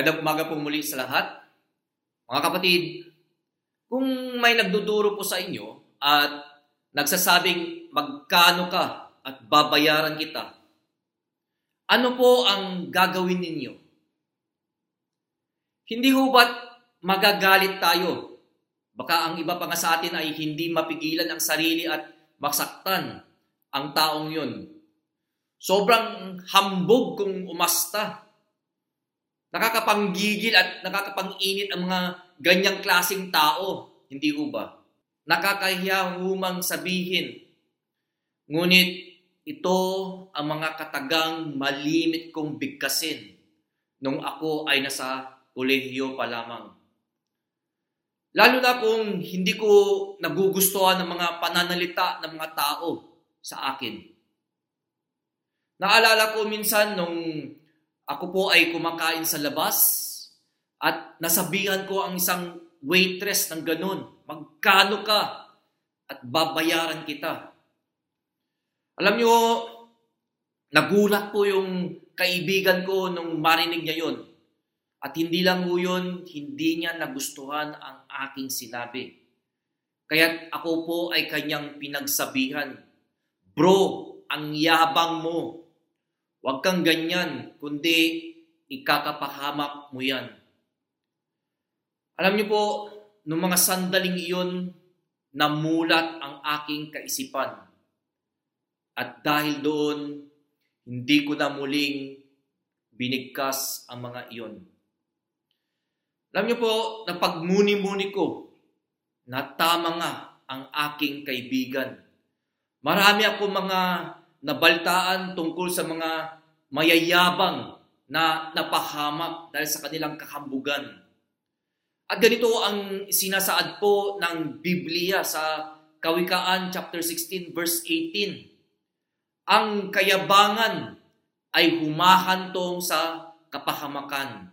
Magandang umaga po muli sa lahat. Mga kapatid, kung may nagduduro po sa inyo at nagsasabing magkano ka at babayaran kita, ano po ang gagawin ninyo? Hindi ho ba't magagalit tayo? Baka ang iba pa nga sa atin ay hindi mapigilan ang sarili at masaktan ang taong yun. Sobrang hambog kung umasta Nakakapanggigil at nakakapang-init ang mga ganyang klasing tao, hindi ho ba? Nakakahiya humang sabihin. Ngunit ito ang mga katagang malimit kong bigkasin nung ako ay nasa kolehiyo pa lamang. Lalo na kung hindi ko nagugustuhan ng mga pananalita ng mga tao sa akin. Naalala ko minsan nung ako po ay kumakain sa labas at nasabihan ko ang isang waitress ng ganun, magkano ka at babayaran kita. Alam nyo, nagulat po yung kaibigan ko nung marinig niya yon. At hindi lang po yun, hindi niya nagustuhan ang aking sinabi. Kaya ako po ay kanyang pinagsabihan, Bro, ang yabang mo. Huwag kang ganyan, kundi ikakapahamak mo yan. Alam niyo po, noong mga sandaling iyon, namulat ang aking kaisipan. At dahil doon, hindi ko na muling binigkas ang mga iyon. Alam niyo po, napagmuni-muni ko na tama nga ang aking kaibigan. Marami ako mga nabaltaan tungkol sa mga mayayabang na napahamak dahil sa kanilang kahambugan. At ganito ang sinasaad po ng Biblia sa Kawikaan chapter 16 verse 18. Ang kayabangan ay humahantong sa kapahamakan.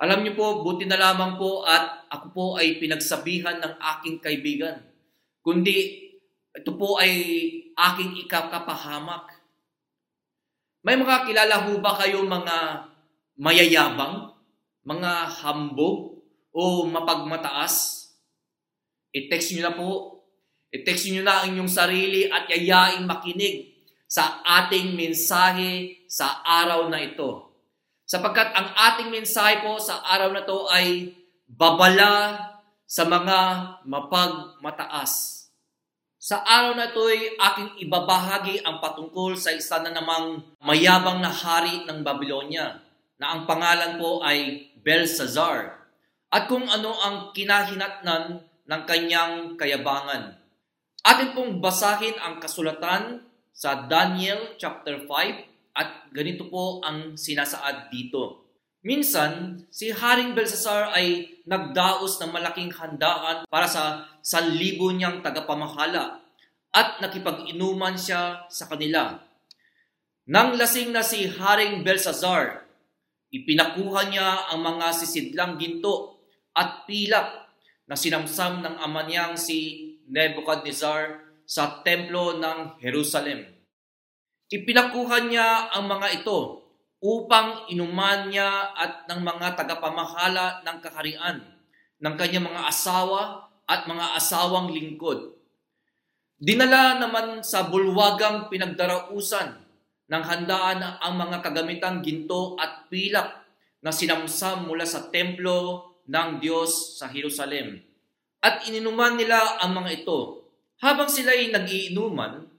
Alam niyo po, buti na lamang po at ako po ay pinagsabihan ng aking kaibigan. Kundi ito po ay aking ikakapahamak. May mga kilala ho ba kayo mga mayayabang, mga hambog, o mapagmataas? I-text nyo na po. I-text nyo na ang inyong sarili at yayaing makinig sa ating mensahe sa araw na ito. Sapagkat ang ating mensahe po sa araw na to ay babala sa mga mapagmataas. Sa araw na ito ay aking ibabahagi ang patungkol sa isa na namang mayabang na hari ng Babylonia na ang pangalan po ay Belshazzar at kung ano ang kinahinatnan ng kanyang kayabangan. Atin pong basahin ang kasulatan sa Daniel chapter 5 at ganito po ang sinasaad dito. Minsan, si Haring Belshazzar ay nagdaos ng malaking handaan para sa sanlibo niyang tagapamahala at nakipag-inuman siya sa kanila. Nang lasing na si Haring Belshazzar, ipinakuha niya ang mga sisidlang ginto at pilak na sinamsam ng ama niyang si Nebuchadnezzar sa templo ng Jerusalem. Ipinakuha niya ang mga ito upang inuman niya at ng mga tagapamahala ng kaharian, ng kanyang mga asawa at mga asawang lingkod. Dinala naman sa bulwagang pinagdarausan ng handaan ang mga kagamitang ginto at pilak na sinamsam mula sa templo ng Diyos sa Jerusalem. At ininuman nila ang mga ito. Habang sila ay nagiinuman,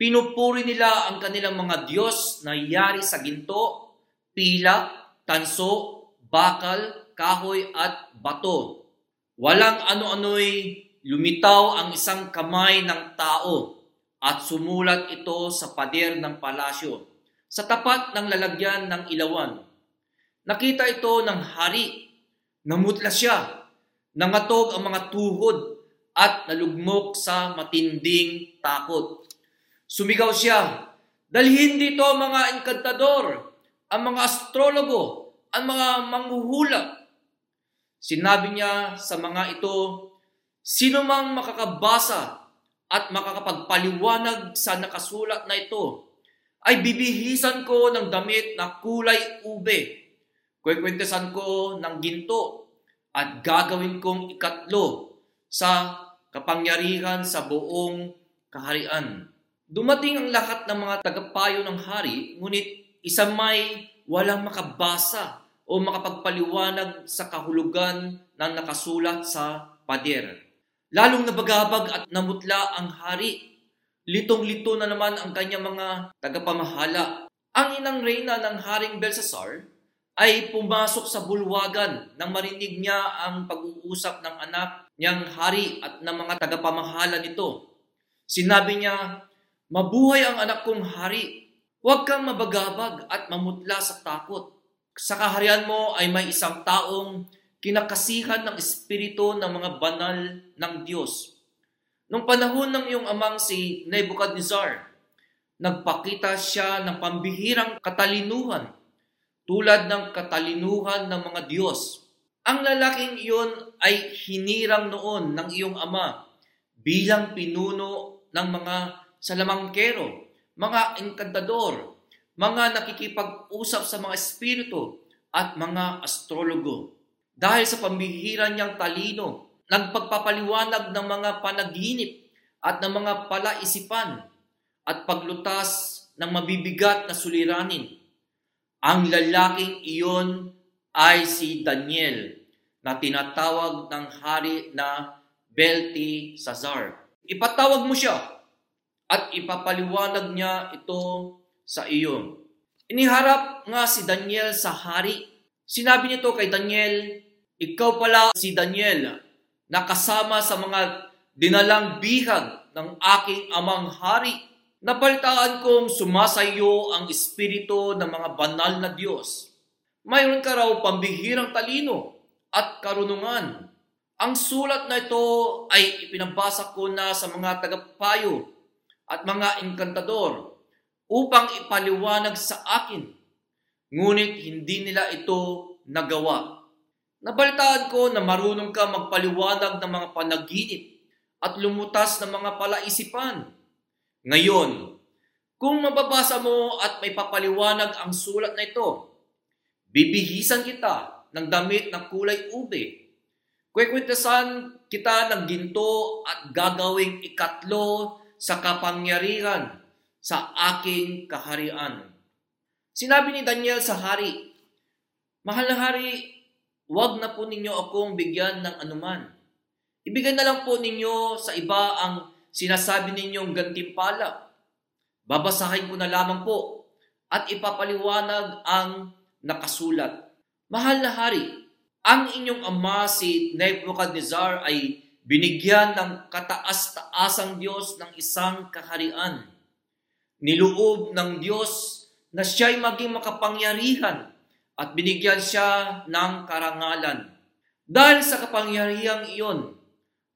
Pinupuri nila ang kanilang mga Diyos na yari sa ginto, pila, tanso, bakal, kahoy at bato. Walang ano-ano'y lumitaw ang isang kamay ng tao at sumulat ito sa pader ng palasyo sa tapat ng lalagyan ng ilawan. Nakita ito ng hari, namutla siya, nangatog ang mga tuhod at nalugmok sa matinding takot. Sumigaw siya, dalhin dito mga enkantador, ang mga astrologo, ang mga manghuhula. Sinabi niya sa mga ito, sino mang makakabasa at makakapagpaliwanag sa nakasulat na ito, ay bibihisan ko ng damit na kulay ube, Kwekwentesan ko ng ginto at gagawin kong ikatlo sa kapangyarihan sa buong kaharian. Dumating ang lahat ng mga tagapayo ng hari, ngunit isa may walang makabasa o makapagpaliwanag sa kahulugan ng nakasulat sa pader. Lalong nabagabag at namutla ang hari. Litong-lito na naman ang kanyang mga tagapamahala. Ang inang reyna ng Haring Belsasar ay pumasok sa bulwagan nang marinig niya ang pag-uusap ng anak niyang hari at ng mga tagapamahala nito. Sinabi niya, Mabuhay ang anak kong hari. Huwag kang mabagabag at mamutla sa takot. Sa kaharian mo ay may isang taong kinakasihan ng espiritu ng mga banal ng Diyos. Nung panahon ng iyong amang si Nebuchadnezzar, nagpakita siya ng pambihirang katalinuhan tulad ng katalinuhan ng mga Diyos. Ang lalaking iyon ay hinirang noon ng iyong ama bilang pinuno ng mga salamangkero, mga enkantador, mga nakikipag-usap sa mga espiritu at mga astrologo. Dahil sa pambihira niyang talino, nagpagpapaliwanag ng mga panaginip at ng mga palaisipan at paglutas ng mabibigat na suliranin. Ang lalaking iyon ay si Daniel na tinatawag ng hari na Belti Sazar. Ipatawag mo siya at ipapaliwanag niya ito sa iyo. Iniharap nga si Daniel sa hari. Sinabi nito kay Daniel, ikaw pala si Daniel na kasama sa mga dinalang bihag ng aking amang hari. Napalitaan kong sumasayo ang espiritu ng mga banal na Diyos. Mayroon ka raw pambihirang talino at karunungan. Ang sulat na ito ay ipinabasa ko na sa mga tagapayo at mga enkantador upang ipaliwanag sa akin. Ngunit hindi nila ito nagawa. Nabalitaan ko na marunong ka magpaliwanag ng mga panaginip at lumutas ng mga palaisipan. Ngayon, kung mababasa mo at may papaliwanag ang sulat na ito, bibihisan kita ng damit na kulay ube. Kwekwentasan kita ng ginto at gagawing ikatlo sa kapangyarihan sa aking kaharian. Sinabi ni Daniel sa hari, Mahal na hari, Huwag na po ninyo akong bigyan ng anuman. Ibigay na lang po ninyo sa iba ang sinasabi ninyong gantimpala. Babasahin ko na lamang po at ipapaliwanag ang nakasulat. Mahal na hari, ang inyong ama si Nebuchadnezzar ay binigyan ng kataas-taasang Diyos ng isang kaharian. Niloob ng Diyos na siya'y maging makapangyarihan at binigyan siya ng karangalan. Dahil sa kapangyarihang iyon,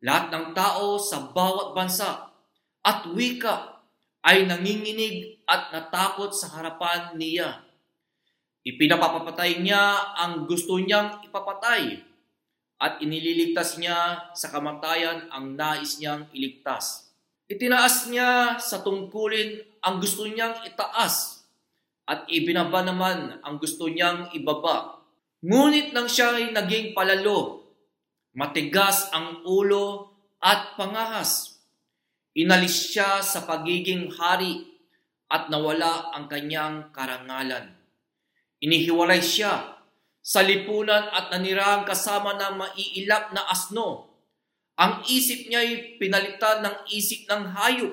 lahat ng tao sa bawat bansa at wika ay nanginginig at natakot sa harapan niya. Ipinapapatay niya ang gusto niyang ipapatay at inililigtas niya sa kamatayan ang nais niyang iligtas. Itinaas niya sa tungkulin ang gusto niyang itaas at ibinaba naman ang gusto niyang ibaba. Ngunit nang siya ay naging palalo, matigas ang ulo at pangahas. Inalis siya sa pagiging hari at nawala ang kanyang karangalan. Inihiwalay siya sa lipunan at nanirang kasama ng maiilap na asno. Ang isip niya ay pinalitan ng isip ng hayop.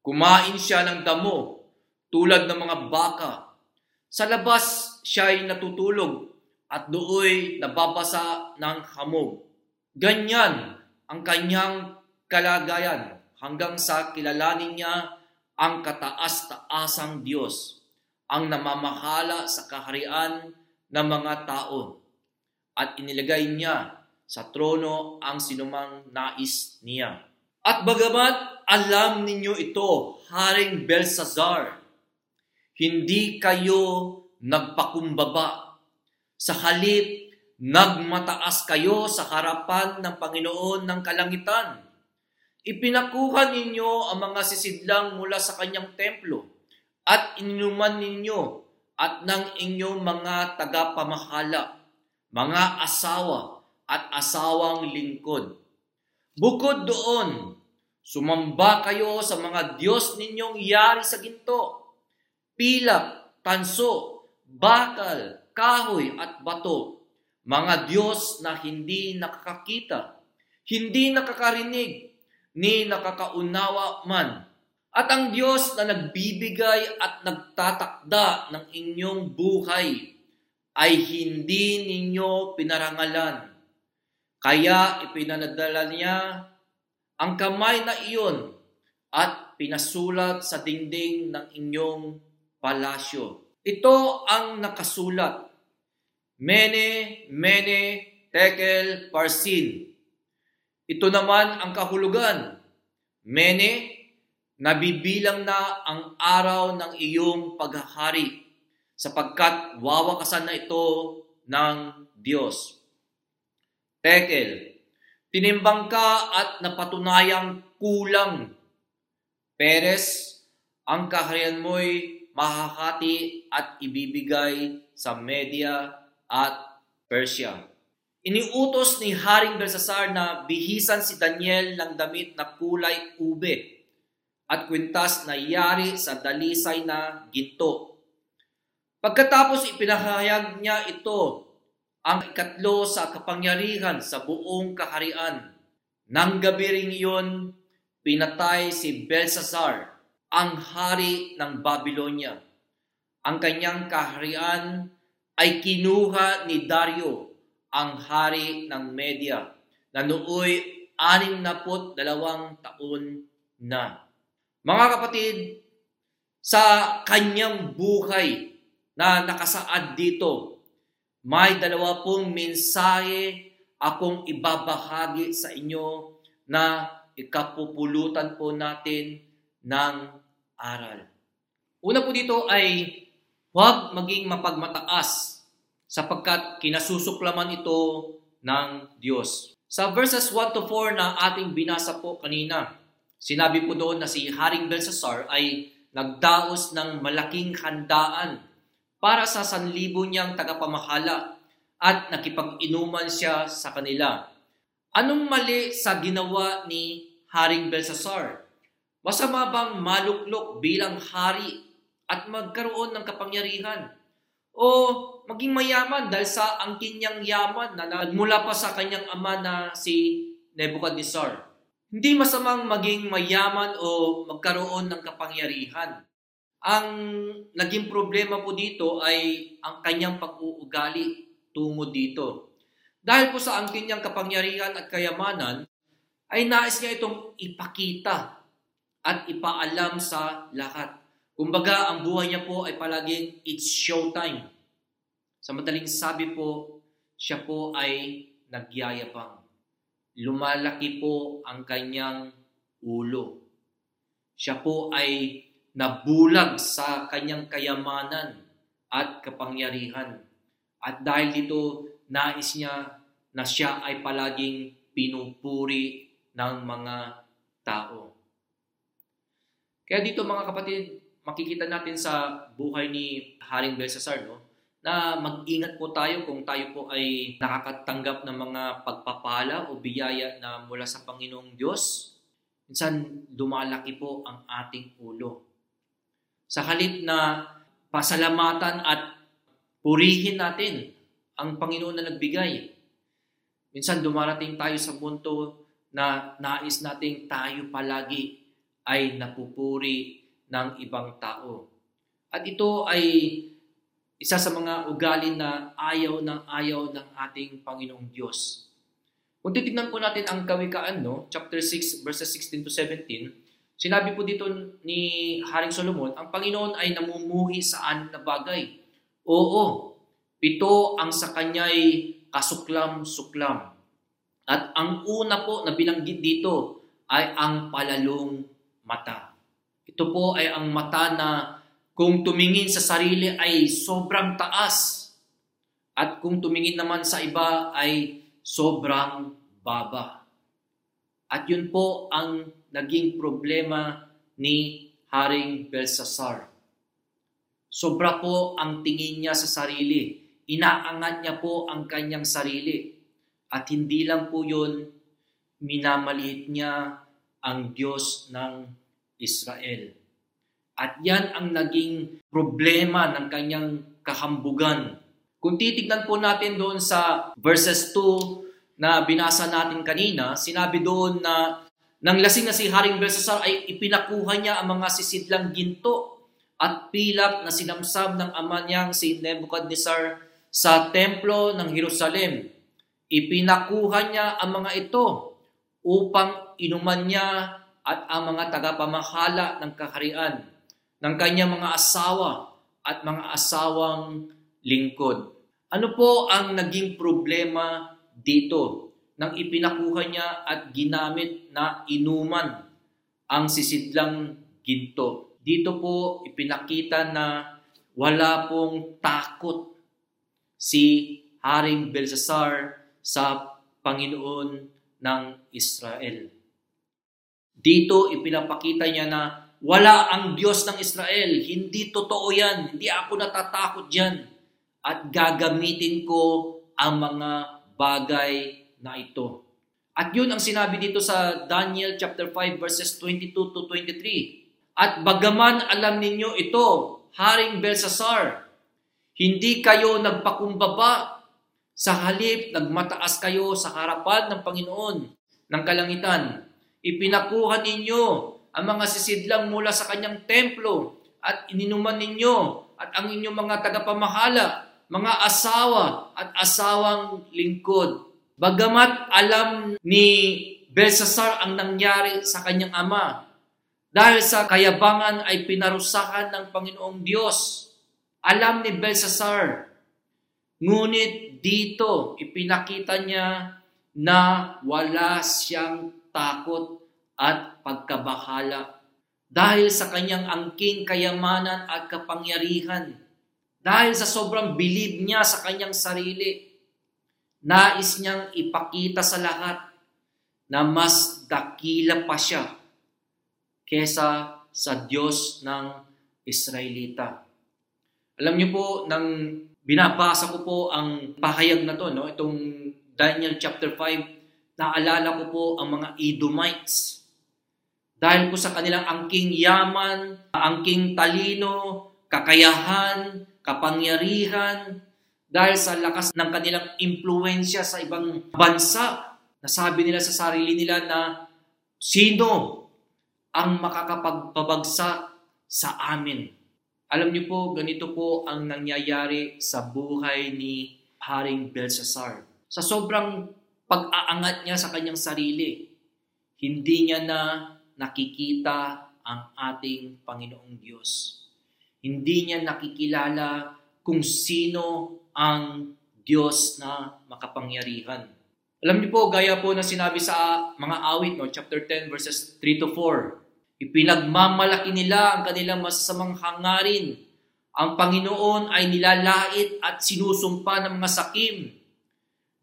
Kumain siya ng damo tulad ng mga baka. Sa labas siya ay natutulog at dooy nababasa ng hamog. Ganyan ang kanyang kalagayan hanggang sa kilalanin niya ang kataas-taasang Diyos, ang namamahala sa kaharian ng mga tao at inilagay niya sa trono ang sinumang nais niya. At bagamat alam ninyo ito, Haring Belsazar, hindi kayo nagpakumbaba. Sa halip, nagmataas kayo sa harapan ng Panginoon ng kalangitan. Ipinakuha ninyo ang mga sisidlang mula sa kanyang templo at ininuman ninyo at ng inyong mga tagapamahala, mga asawa at asawang lingkod. Bukod doon, sumamba kayo sa mga Diyos ninyong yari sa ginto, pilak, tanso, bakal, kahoy at bato, mga Diyos na hindi nakakakita, hindi nakakarinig, ni nakakaunawa man. At ang Diyos na nagbibigay at nagtatakda ng inyong buhay ay hindi ninyo pinarangalan kaya ipinanadala niya ang kamay na iyon at pinasulat sa dingding ng inyong palasyo. Ito ang nakasulat. Mene, mene, tekel, parsin. Ito naman ang kahulugan. Mene, nabibilang na ang araw ng iyong paghahari sapagkat wawakasan na ito ng Diyos. Tekel, tinimbang ka at napatunayang kulang. Peres, ang kaharian mo'y mahahati at ibibigay sa Media at Persia. Iniutos ni Haring Belsasar na bihisan si Daniel ng damit na kulay ube at kwintas na yari sa dalisay na ginto. Pagkatapos ipinahayag niya ito ang ikatlo sa kapangyarihan sa buong kaharian. Nang gabi rin iyon, pinatay si Belshazzar, ang hari ng Babylonia. Ang kanyang kaharian ay kinuha ni Dario, ang hari ng Media, na nooy anim na put dalawang taon na. Mga kapatid, sa kanyang buhay na nakasaad dito may dalawa pong mensahe akong ibabahagi sa inyo na ikapupulutan po natin ng aral. Una po dito ay huwag maging mapagmataas sapagkat kinasusuklaman ito ng Diyos. Sa verses 1 to 4 na ating binasa po kanina, sinabi po doon na si Haring Belshazzar ay nagdaos ng malaking handaan para sa sanlibo niyang tagapamahala at nakipag-inuman siya sa kanila. Anong mali sa ginawa ni Haring Belshazzar? Masama bang maluklok bilang hari at magkaroon ng kapangyarihan? O maging mayaman dahil sa angkin niyang yaman na nagmula pa sa kanyang ama na si Nebuchadnezzar? Hindi masamang maging mayaman o magkaroon ng kapangyarihan. Ang naging problema po dito ay ang kanyang pag-uugali tungo dito. Dahil po sa ang kanyang kapangyarihan at kayamanan, ay nais niya itong ipakita at ipaalam sa lahat. Kumbaga, ang buhay niya po ay palaging it's showtime. Sa madaling sabi po, siya po ay nagyayabang. Lumalaki po ang kanyang ulo. Siya po ay nabulag sa kanyang kayamanan at kapangyarihan. At dahil dito, nais niya na siya ay palaging pinupuri ng mga tao. Kaya dito mga kapatid, makikita natin sa buhay ni Haring Belshazzar, no? Na mag-ingat po tayo kung tayo po ay nakakatanggap ng mga pagpapala o biyaya na mula sa Panginoong Diyos. Minsan, lumalaki po ang ating ulo. Sa halip na pasalamatan at purihin natin ang Panginoon na nagbigay. Minsan dumarating tayo sa punto na nais nating tayo palagi ay napupuri ng ibang tao. At ito ay isa sa mga ugali na ayaw ng ayaw ng ating Panginoong Diyos. Kung titignan po natin ang kawikaan, no, chapter 6, verses 16 to 17, Sinabi po dito ni Haring Solomon, ang Panginoon ay namumuhi sa anim na bagay. Oo, pito ang sa kanya'y kasuklam-suklam. At ang una po na bilanggit dito ay ang palalong mata. Ito po ay ang mata na kung tumingin sa sarili ay sobrang taas. At kung tumingin naman sa iba ay sobrang baba. At yun po ang naging problema ni Haring Belshazzar. Sobra po ang tingin niya sa sarili. Inaangat niya po ang kanyang sarili. At hindi lang po yun, minamaliit niya ang Diyos ng Israel. At yan ang naging problema ng kanyang kahambugan. Kung titignan po natin doon sa verses 2 na binasa natin kanina, sinabi doon na nang lasing na si Haring Belsasar ay ipinakuha niya ang mga sisidlang ginto at pilak na sinamsam ng ama niyang si Nebuchadnezzar sa templo ng Jerusalem. Ipinakuha niya ang mga ito upang inuman niya at ang mga tagapamahala ng kaharian ng kanyang mga asawa at mga asawang lingkod. Ano po ang naging problema dito nang ipinakuha niya at ginamit na inuman ang sisidlang ginto? Dito po ipinakita na wala pong takot si Haring Belsasar sa Panginoon ng Israel. Dito ipinapakita niya na wala ang Diyos ng Israel. Hindi totoo yan. Hindi ako natatakot dyan. At gagamitin ko ang mga bagay na ito. At yun ang sinabi dito sa Daniel chapter 5 verses 22 to 23. At bagaman alam ninyo ito, Haring Belsasar, hindi kayo nagpakumbaba. Sa halip, nagmataas kayo sa harapan ng Panginoon ng kalangitan. Ipinakuha ninyo ang mga sisidlang mula sa kanyang templo at ininuman ninyo at ang inyong mga tagapamahala, mga asawa at asawang lingkod. Bagamat alam ni Belsasar ang nangyari sa kanyang ama, dahil sa kayabangan ay pinarusahan ng Panginoong Diyos. Alam ni Belsasar, ngunit dito ipinakita niya na wala siyang takot at pagkabahala dahil sa kanyang angking kayamanan at kapangyarihan. Dahil sa sobrang bilib niya sa kanyang sarili, nais niyang ipakita sa lahat na mas dakila pa siya kesa sa Diyos ng Israelita. Alam niyo po, nang binabasa ko po ang pahayag na to, no? itong Daniel chapter 5, naalala ko po ang mga Edomites dahil po sa kanilang angking yaman, angking talino, kakayahan, kapangyarihan, dahil sa lakas ng kanilang impluensya sa ibang bansa, nasabi nila sa sarili nila na sino ang makakapagpabagsak sa amin. Alam niyo po, ganito po ang nangyayari sa buhay ni Haring Belshazzar. Sa sobrang pag-aangat niya sa kanyang sarili, hindi niya na nakikita ang ating Panginoong Diyos. Hindi niya nakikilala kung sino ang Diyos na makapangyarihan. Alam niyo po, gaya po na sinabi sa mga awit, no, chapter 10, verses 3 to 4. Ipinagmamalaki nila ang kanilang masasamang hangarin. Ang Panginoon ay nilalait at sinusumpa ng mga sakim.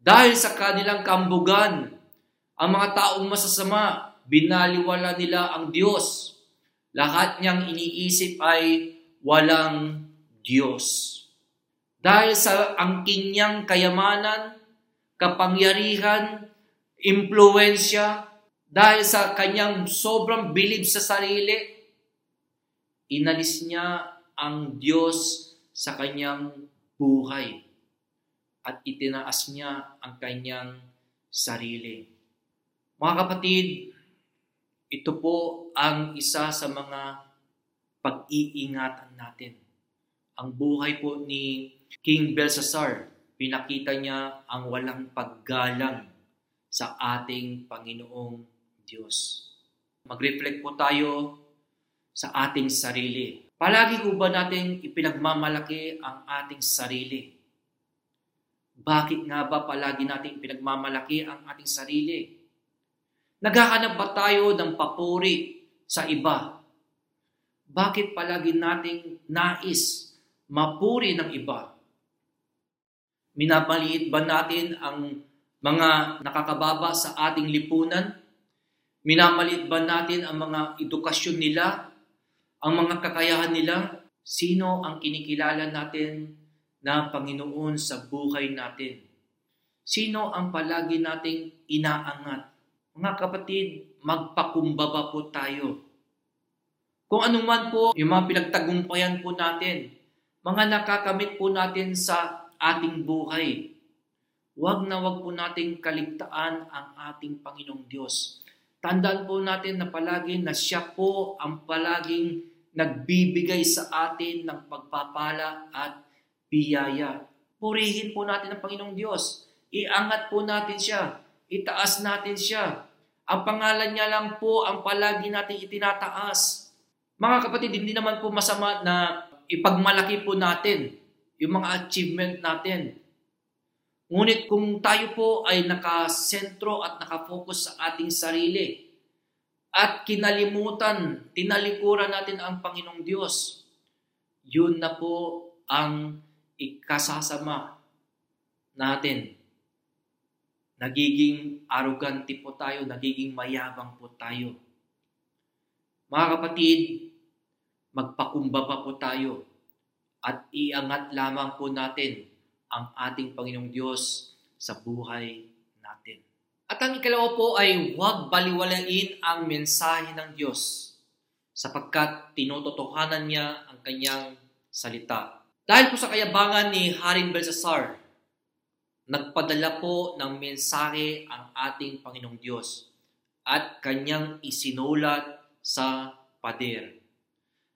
Dahil sa kanilang kambugan, ang mga taong masasama binaliwala nila ang Diyos. Lahat niyang iniisip ay walang Diyos. Dahil sa angking niyang kayamanan, kapangyarihan, impluensya, dahil sa kanyang sobrang bilib sa sarili, inalis niya ang Diyos sa kanyang buhay at itinaas niya ang kanyang sarili. Mga kapatid, ito po ang isa sa mga pag-iingatan natin. Ang buhay po ni King Belshazzar, pinakita niya ang walang paggalang sa ating Panginoong Diyos. Mag-reflect po tayo sa ating sarili. Palagi ko ba natin ipinagmamalaki ang ating sarili? Bakit nga ba palagi natin ipinagmamalaki ang ating sarili? Naghahanap ba tayo ng papuri sa iba? Bakit palagi nating nais mapuri ng iba? Minapaliit ba natin ang mga nakakababa sa ating lipunan? Minamaliit ba natin ang mga edukasyon nila? Ang mga kakayahan nila? Sino ang kinikilala natin na Panginoon sa buhay natin? Sino ang palagi nating inaangat? Mga kapatid, magpakumbaba po tayo. Kung anuman po yung mga pinagtagumpayan po natin, mga nakakamit po natin sa ating buhay, huwag na huwag po nating kaligtaan ang ating Panginoong Diyos. Tandaan po natin na palagi na siya po ang palaging nagbibigay sa atin ng pagpapala at biyaya. Purihin po natin ang Panginoong Diyos. Iangat po natin siya. Itaas natin siya. Ang pangalan niya lang po ang palagi natin itinataas. Mga kapatid, hindi naman po masama na ipagmalaki po natin yung mga achievement natin. Ngunit kung tayo po ay nakasentro at nakafocus sa ating sarili at kinalimutan, tinalikuran natin ang Panginoong Diyos, yun na po ang ikasasama natin. Nagiging arrogante po tayo, nagiging mayabang po tayo. Mga kapatid, magpakumbaba po tayo at iangat lamang po natin ang ating Panginoong Diyos sa buhay natin. At ang ikalawa po ay huwag baliwalain ang mensahe ng Diyos sapagkat tinutotohanan niya ang kanyang salita. Dahil po sa kayabangan ni Haring Belsasar, nagpadala po ng mensahe ang ating Panginoong Diyos at kanyang isinulat sa pader.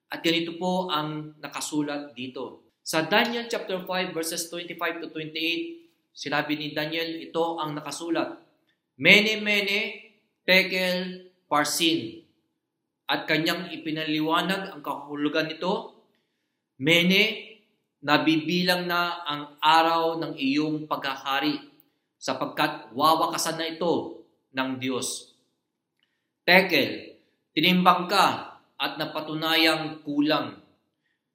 At ganito po ang nakasulat dito. Sa Daniel chapter 5 verses 25 to 28, sinabi ni Daniel, ito ang nakasulat. Mene mene tekel parsin. At kanyang ipinaliwanag ang kahulugan nito. Mene, nabibilang na ang araw ng iyong paghahari sapagkat wawakasan na ito ng Diyos. Tekel, tinimbang ka at napatunayang kulang.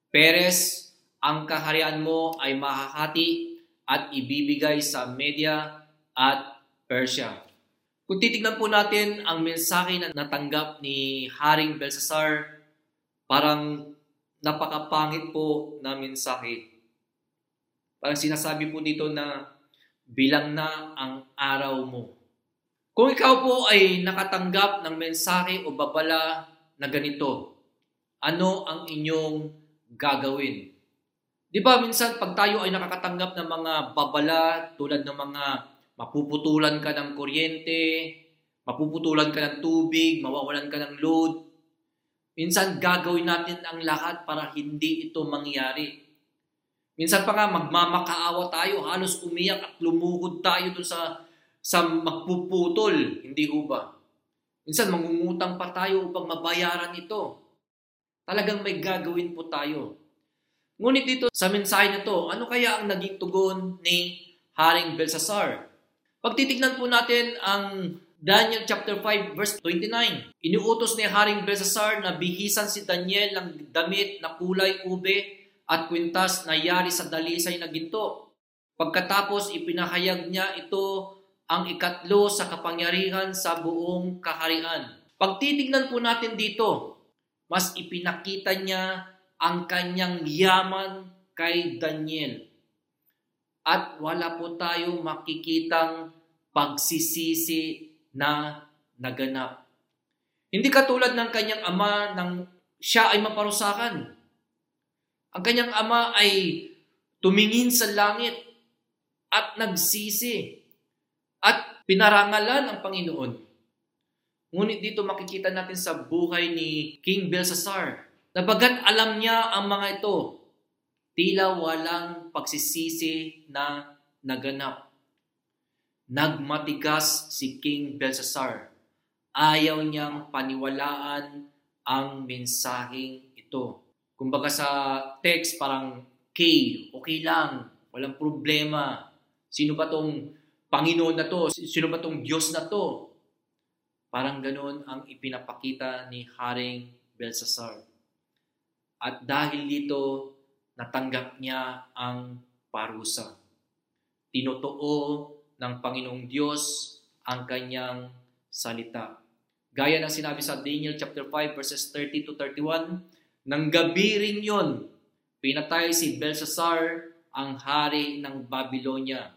Peres, ang kaharian mo ay mahahati at ibibigay sa Media at Persia. Kung titignan po natin ang mensahe na natanggap ni Haring Belsasar, parang napakapangit po na mensahe. Parang sinasabi po dito na bilang na ang araw mo. Kung ikaw po ay nakatanggap ng mensahe o babala na ganito, ano ang inyong gagawin? Di ba minsan pag tayo ay nakakatanggap ng mga babala tulad ng mga mapuputulan ka ng kuryente, mapuputulan ka ng tubig, mawawalan ka ng load, minsan gagawin natin ang lahat para hindi ito mangyari. Minsan pa nga magmamakaawa tayo, halos umiyak at lumuhod tayo dun sa sa magpuputol, hindi ho ba? Minsan mangungutang pa tayo upang mabayaran ito. Talagang may gagawin po tayo. Ngunit dito sa mensahe na to, ano kaya ang naging tugon ni Haring Belsasar? Pagtitignan po natin ang Daniel chapter 5 verse 29. Inuutos ni Haring Belsasar na bihisan si Daniel ng damit na kulay ube at kwintas na yari sa dalisay na ginto. Pagkatapos ipinahayag niya ito ang ikatlo sa kapangyarihan sa buong kaharian. Pagtitignan po natin dito, mas ipinakita niya ang kanyang yaman kay Daniel. At wala po tayo makikitang pagsisisi na naganap. Hindi katulad ng kanyang ama nang siya ay maparusakan. Ang kanyang ama ay tumingin sa langit at nagsisi at pinarangalan ang Panginoon. Ngunit dito makikita natin sa buhay ni King Belshazzar Nabagat alam niya ang mga ito, tila walang pagsisisi na naganap. Nagmatigas si King Belshazzar. Ayaw niyang paniwalaan ang mensaheng ito. Kumbaga sa text parang, K, okay lang, walang problema. Sino ba tong Panginoon na to? Sino ba tong Diyos na to? Parang ganoon ang ipinapakita ni Haring Belshazzar. At dahil dito, natanggap niya ang parusa. Tinotoo ng Panginoong Diyos ang kanyang salita. Gaya ng sinabi sa Daniel chapter 5 verses 30 to 31, nang gabi rin yon Pinatay si Belshazzar, ang hari ng Babylonia.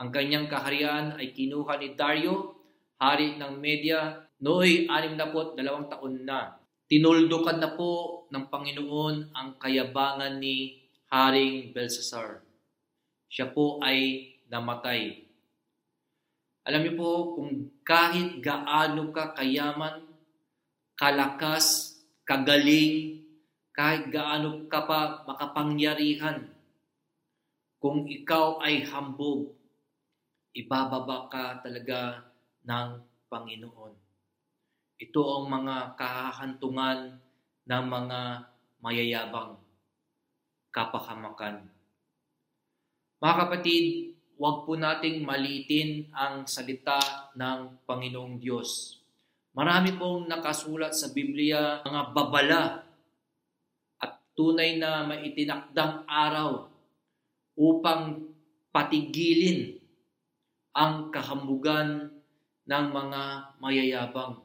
Ang kanyang kaharian ay kinuha ni Dario, hari ng Media, nooy 62 taon na. Tinuldukan na po ng Panginoon ang kayabangan ni Haring Belshazzar. Siya po ay namatay. Alam niyo po, kung kahit gaano ka kayaman, kalakas, kagaling, kahit gaano ka pa makapangyarihan, kung ikaw ay hambog, ibababa ka talaga ng Panginoon. Ito ang mga kahahantungan ng mga mayayabang kapahamakan. Mga kapatid, huwag po nating malitin ang salita ng Panginoong Diyos. Marami pong nakasulat sa Biblia mga babala at tunay na maitinakdang araw upang patigilin ang kahambugan ng mga mayayabang.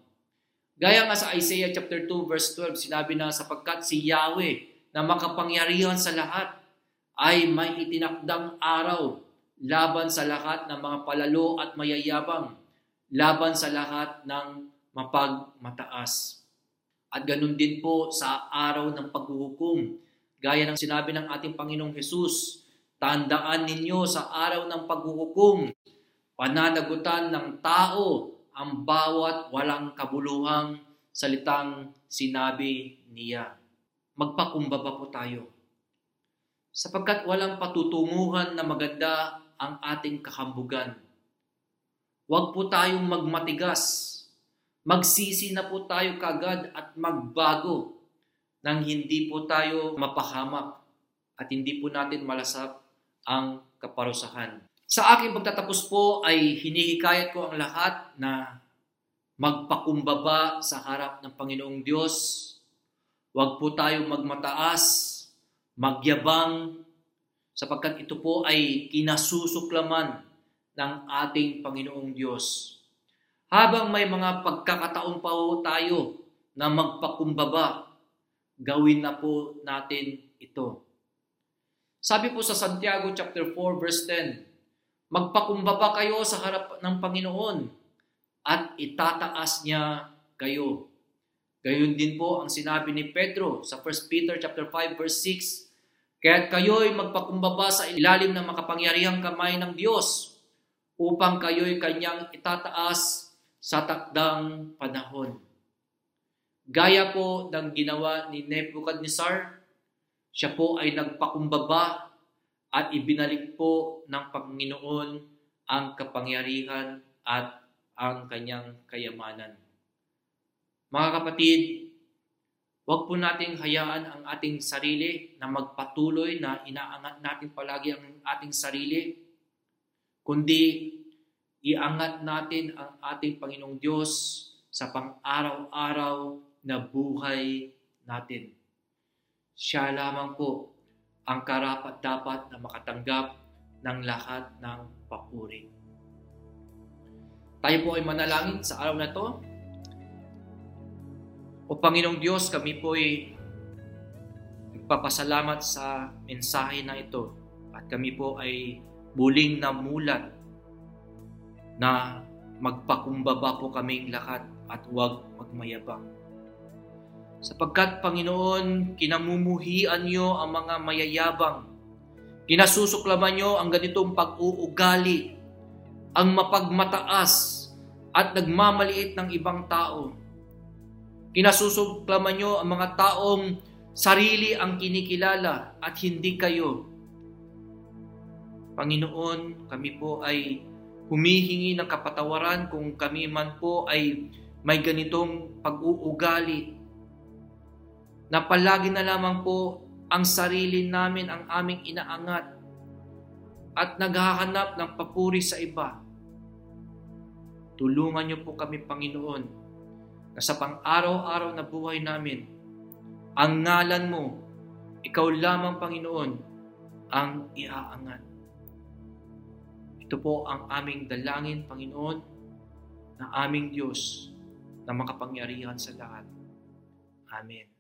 Gaya nga sa Isaiah chapter 2 verse 12, sinabi na sapagkat si Yahweh na makapangyarihan sa lahat ay may itinakdang araw laban sa lahat ng mga palalo at mayayabang, laban sa lahat ng mapagmataas. At ganun din po sa araw ng paghuhukom. Gaya ng sinabi ng ating Panginoong Hesus, Tandaan ninyo sa araw ng paghuhukom, pananagutan ng tao ang bawat walang kabuluhang salitang sinabi niya. Magpakumbaba po tayo. Sapagkat walang patutunguhan na maganda ang ating kakambugan. Huwag po tayong magmatigas. Magsisi na po tayo kagad at magbago nang hindi po tayo mapahamak at hindi po natin malasap ang kaparusahan. Sa aking pagtatapos po ay hinihikayat ko ang lahat na magpakumbaba sa harap ng Panginoong Diyos. Huwag po tayong magmataas, magyabang, sapagkat ito po ay kinasusuklaman ng ating Panginoong Diyos. Habang may mga pagkakataon pa tayo na magpakumbaba, gawin na po natin ito. Sabi po sa Santiago chapter 4 verse 10, Magpakumbaba kayo sa harap ng Panginoon at itataas niya kayo. Gayon din po ang sinabi ni Pedro sa 1 Peter chapter 5 verse 6, Kaya't kayo'y magpakumbaba sa ilalim ng makapangyarihang kamay ng Diyos upang kayo'y kanyang itataas sa takdang panahon. Gaya po ng ginawa ni Nebuchadnezzar siya po ay nagpakumbaba at ibinalik po ng Panginoon ang kapangyarihan at ang kanyang kayamanan. Mga kapatid, huwag po nating hayaan ang ating sarili na magpatuloy na inaangat natin palagi ang ating sarili, kundi iangat natin ang ating Panginoong Diyos sa pang-araw-araw na buhay natin. Siya lamang po ang karapat-dapat na makatanggap ng lahat ng papuri. Tayo po ay manalangin sa araw na to. O Panginoong Diyos, kami po ay nagpapasalamat sa mensahe na ito at kami po ay muling namulat na magpakumbaba po kaming lahat at huwag magmayabang. Sapagkat, Panginoon, kinamumuhian niyo ang mga mayayabang. Kinasusuklaman niyo ang ganitong pag-uugali, ang mapagmataas at nagmamaliit ng ibang tao. Kinasusuklaman niyo ang mga taong sarili ang kinikilala at hindi kayo. Panginoon, kami po ay humihingi ng kapatawaran kung kami man po ay may ganitong pag-uugali na palagi na lamang po ang sarili namin ang aming inaangat at naghahanap ng papuri sa iba. Tulungan niyo po kami, Panginoon, sa pang-araw-araw na buhay namin, ang ngalan mo, ikaw lamang, Panginoon, ang iaangat. Ito po ang aming dalangin, Panginoon, na aming Diyos na makapangyarihan sa lahat. Amen.